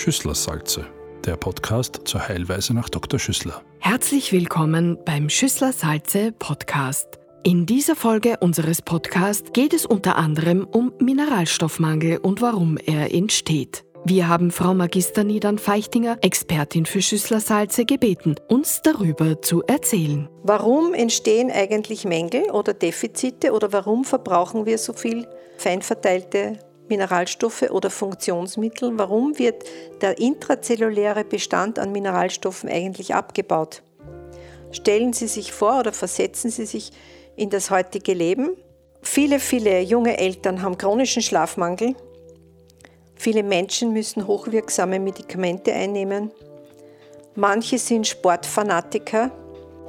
Schüsslersalze, der Podcast zur Heilweise nach Dr. Schüssler. Herzlich willkommen beim Schüsslersalze Podcast. In dieser Folge unseres Podcasts geht es unter anderem um Mineralstoffmangel und warum er entsteht. Wir haben Frau Magister Niedern Feichtinger, Expertin für Schüsslersalze, gebeten, uns darüber zu erzählen. Warum entstehen eigentlich Mängel oder Defizite oder warum verbrauchen wir so viel fein verteilte Mineralstoffe oder Funktionsmittel? Warum wird der intrazelluläre Bestand an Mineralstoffen eigentlich abgebaut? Stellen Sie sich vor oder versetzen Sie sich in das heutige Leben. Viele, viele junge Eltern haben chronischen Schlafmangel Viele Menschen müssen hochwirksame Medikamente einnehmen. Manche sind Sportfanatiker.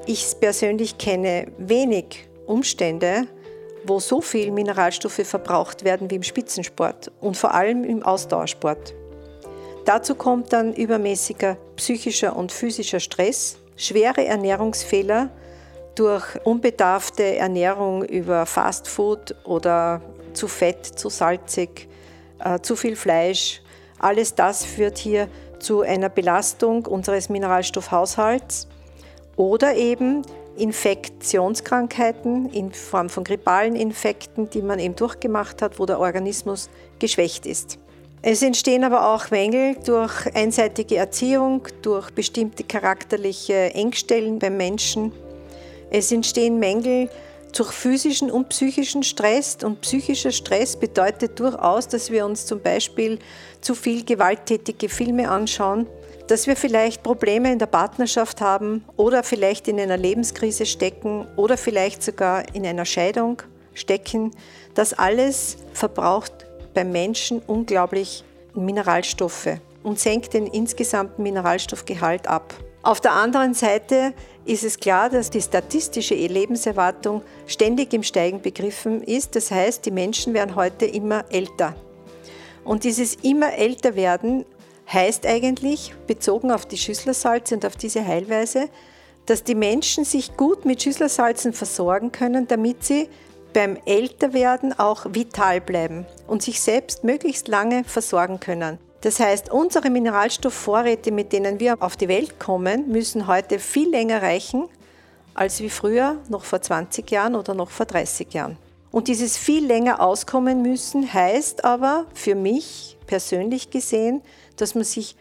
Ich persönlich kenne wenig Umstände, wo so viel Mineralstoffe verbraucht werden wie im Spitzensport und vor allem im Ausdauersport. Dazu kommt dann übermäßiger psychischer und physischer Stress, schwere Ernährungsfehler durch unbedarfte Ernährung über Fastfood oder zu fett, zu salzig, äh, zu viel Fleisch. Alles das führt hier zu einer Belastung unseres Mineralstoffhaushalts oder eben Infektionskrankheiten in Form von grippalen Infekten, die man eben durchgemacht hat, wo der Organismus geschwächt ist. Es entstehen aber auch Mängel durch einseitige Erziehung, durch bestimmte charakterliche Engstellen beim Menschen. Es entstehen Mängel durch physischen und psychischen Stress. Und psychischer Stress bedeutet durchaus, dass wir uns zum Beispiel zu viel gewalttätige Filme anschauen, dass wir vielleicht Probleme in der Partnerschaft haben oder vielleicht in einer Lebenskrise stecken oder vielleicht sogar in einer Scheidung stecken. Das alles verbraucht beim Menschen unglaublich Mineralstoffe und senkt den insgesamten Mineralstoffgehalt ab. Auf der anderen Seite ist es klar, dass die statistische Lebenserwartung ständig im Steigen begriffen ist. Das heißt, die Menschen werden heute immer älter. Und dieses immer älter werden heißt eigentlich, bezogen auf die Schüsslersalze und auf diese Heilweise, dass die Menschen sich gut mit Schüsslersalzen versorgen können, damit sie beim Älterwerden auch vital bleiben und sich selbst möglichst lange versorgen können. Das heißt, unsere Mineralstoffvorräte, mit denen wir auf die Welt kommen, müssen heute viel länger reichen als wie früher, noch vor 20 Jahren oder noch vor 30 Jahren. Und dieses viel länger auskommen müssen heißt aber für mich persönlich gesehen, dass man sich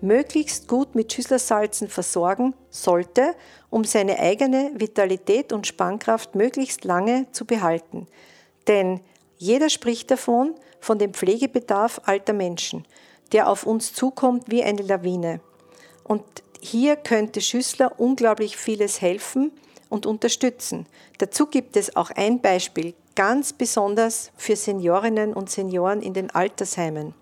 möglichst gut mit Schüsslersalzen versorgen sollte, um seine eigene Vitalität und Spannkraft möglichst lange zu behalten. Denn jeder spricht davon, von dem Pflegebedarf alter Menschen der auf uns zukommt wie eine Lawine. Und hier könnte Schüssler unglaublich vieles helfen und unterstützen. Dazu gibt es auch ein Beispiel, ganz besonders für Seniorinnen und Senioren in den Altersheimen.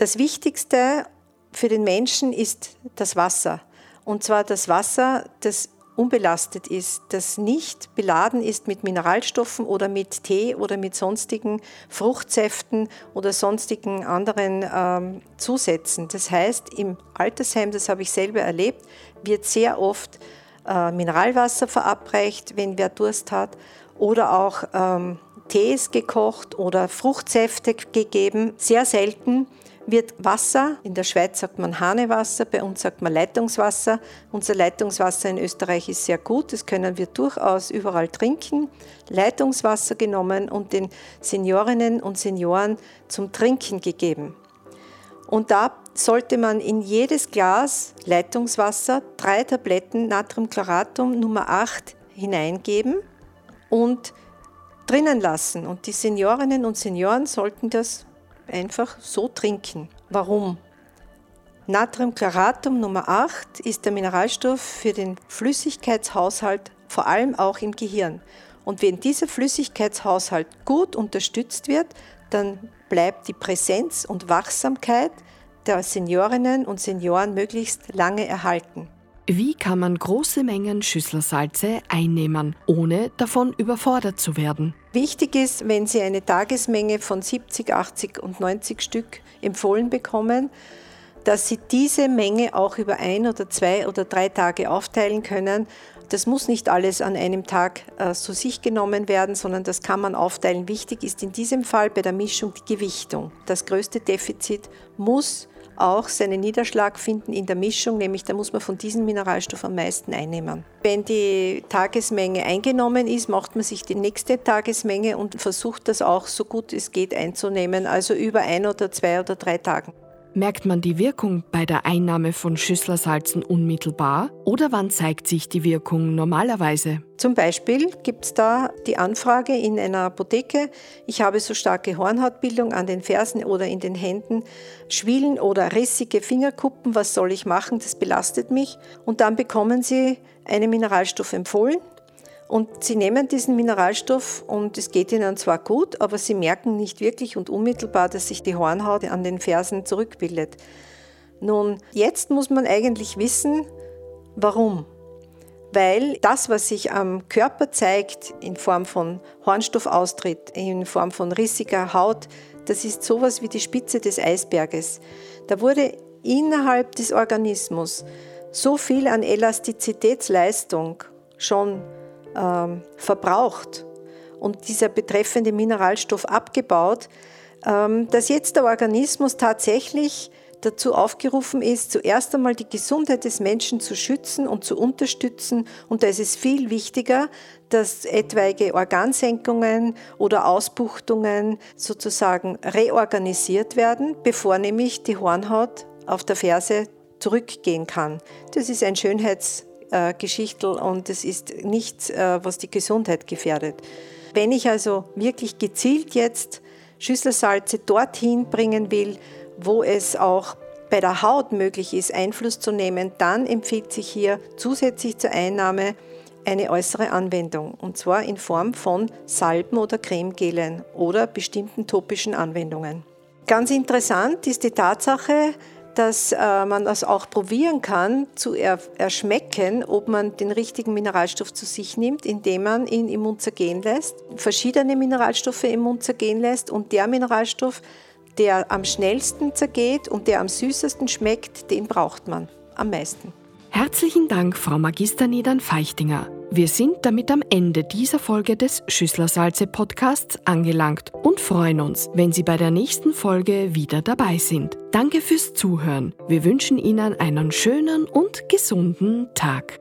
Das Wichtigste für den Menschen ist das Wasser. Und zwar das Wasser, das unbelastet ist, das nicht beladen ist mit Mineralstoffen oder mit Tee oder mit sonstigen Fruchtsäften oder sonstigen anderen ähm, Zusätzen. Das heißt, im Altersheim, das habe ich selber erlebt, wird sehr oft äh, Mineralwasser verabreicht, wenn wer Durst hat, oder auch ähm, Tees gekocht oder Fruchtsäfte gegeben. Sehr selten wird Wasser, in der Schweiz sagt man Hanewasser, bei uns sagt man Leitungswasser. Unser Leitungswasser in Österreich ist sehr gut, das können wir durchaus überall trinken. Leitungswasser genommen und den Seniorinnen und Senioren zum Trinken gegeben. Und da sollte man in jedes Glas Leitungswasser drei Tabletten Natriumchloratum Nummer 8 hineingeben und drinnen lassen. Und die Seniorinnen und Senioren sollten das einfach so trinken. Warum? Natriumchloratum Nummer 8 ist der Mineralstoff für den Flüssigkeitshaushalt, vor allem auch im Gehirn. Und wenn dieser Flüssigkeitshaushalt gut unterstützt wird, dann bleibt die Präsenz und Wachsamkeit der Seniorinnen und Senioren möglichst lange erhalten. Wie kann man große Mengen Schüsslersalze einnehmen, ohne davon überfordert zu werden? Wichtig ist, wenn Sie eine Tagesmenge von 70, 80 und 90 Stück empfohlen bekommen, dass Sie diese Menge auch über ein oder zwei oder drei Tage aufteilen können. Das muss nicht alles an einem Tag äh, zu sich genommen werden, sondern das kann man aufteilen. Wichtig ist in diesem Fall bei der Mischung die Gewichtung. Das größte Defizit muss auch seinen Niederschlag finden in der Mischung, nämlich da muss man von diesem Mineralstoff am meisten einnehmen. Wenn die Tagesmenge eingenommen ist, macht man sich die nächste Tagesmenge und versucht das auch so gut es geht einzunehmen, also über ein oder zwei oder drei Tagen. Merkt man die Wirkung bei der Einnahme von Schüsslersalzen unmittelbar oder wann zeigt sich die Wirkung normalerweise? Zum Beispiel gibt es da die Anfrage in einer Apotheke, ich habe so starke Hornhautbildung an den Fersen oder in den Händen, Schwielen oder rissige Fingerkuppen, was soll ich machen, das belastet mich. Und dann bekommen Sie einen Mineralstoff empfohlen und sie nehmen diesen Mineralstoff und es geht ihnen zwar gut, aber sie merken nicht wirklich und unmittelbar, dass sich die Hornhaut an den Fersen zurückbildet. Nun, jetzt muss man eigentlich wissen, warum. Weil das, was sich am Körper zeigt, in Form von Hornstoffaustritt, in Form von rissiger Haut, das ist sowas wie die Spitze des Eisberges. Da wurde innerhalb des Organismus so viel an Elastizitätsleistung schon ähm, verbraucht und dieser betreffende Mineralstoff abgebaut, ähm, dass jetzt der Organismus tatsächlich dazu aufgerufen ist, zuerst einmal die Gesundheit des Menschen zu schützen und zu unterstützen. Und da ist es viel wichtiger, dass etwaige Organsenkungen oder Ausbuchtungen sozusagen reorganisiert werden, bevor nämlich die Hornhaut auf der Ferse zurückgehen kann. Das ist ein Schönheits- äh, Geschichtel und es ist nichts, äh, was die Gesundheit gefährdet. Wenn ich also wirklich gezielt jetzt Schüsselsalze dorthin bringen will, wo es auch bei der Haut möglich ist, Einfluss zu nehmen, dann empfiehlt sich hier zusätzlich zur Einnahme eine äußere Anwendung, und zwar in Form von Salben oder Cremegelen oder bestimmten topischen Anwendungen. Ganz interessant ist die Tatsache, dass äh, man das auch probieren kann, zu er erschmecken, ob man den richtigen Mineralstoff zu sich nimmt, indem man ihn im Mund zergehen lässt, verschiedene Mineralstoffe im Mund zergehen lässt und der Mineralstoff, der am schnellsten zergeht und der am süßesten schmeckt, den braucht man am meisten. Herzlichen Dank, Frau Magister Niedern-Feichtinger. Wir sind damit am Ende dieser Folge des Schüsslersalze-Podcasts angelangt und freuen uns, wenn Sie bei der nächsten Folge wieder dabei sind. Danke fürs Zuhören. Wir wünschen Ihnen einen schönen und gesunden Tag.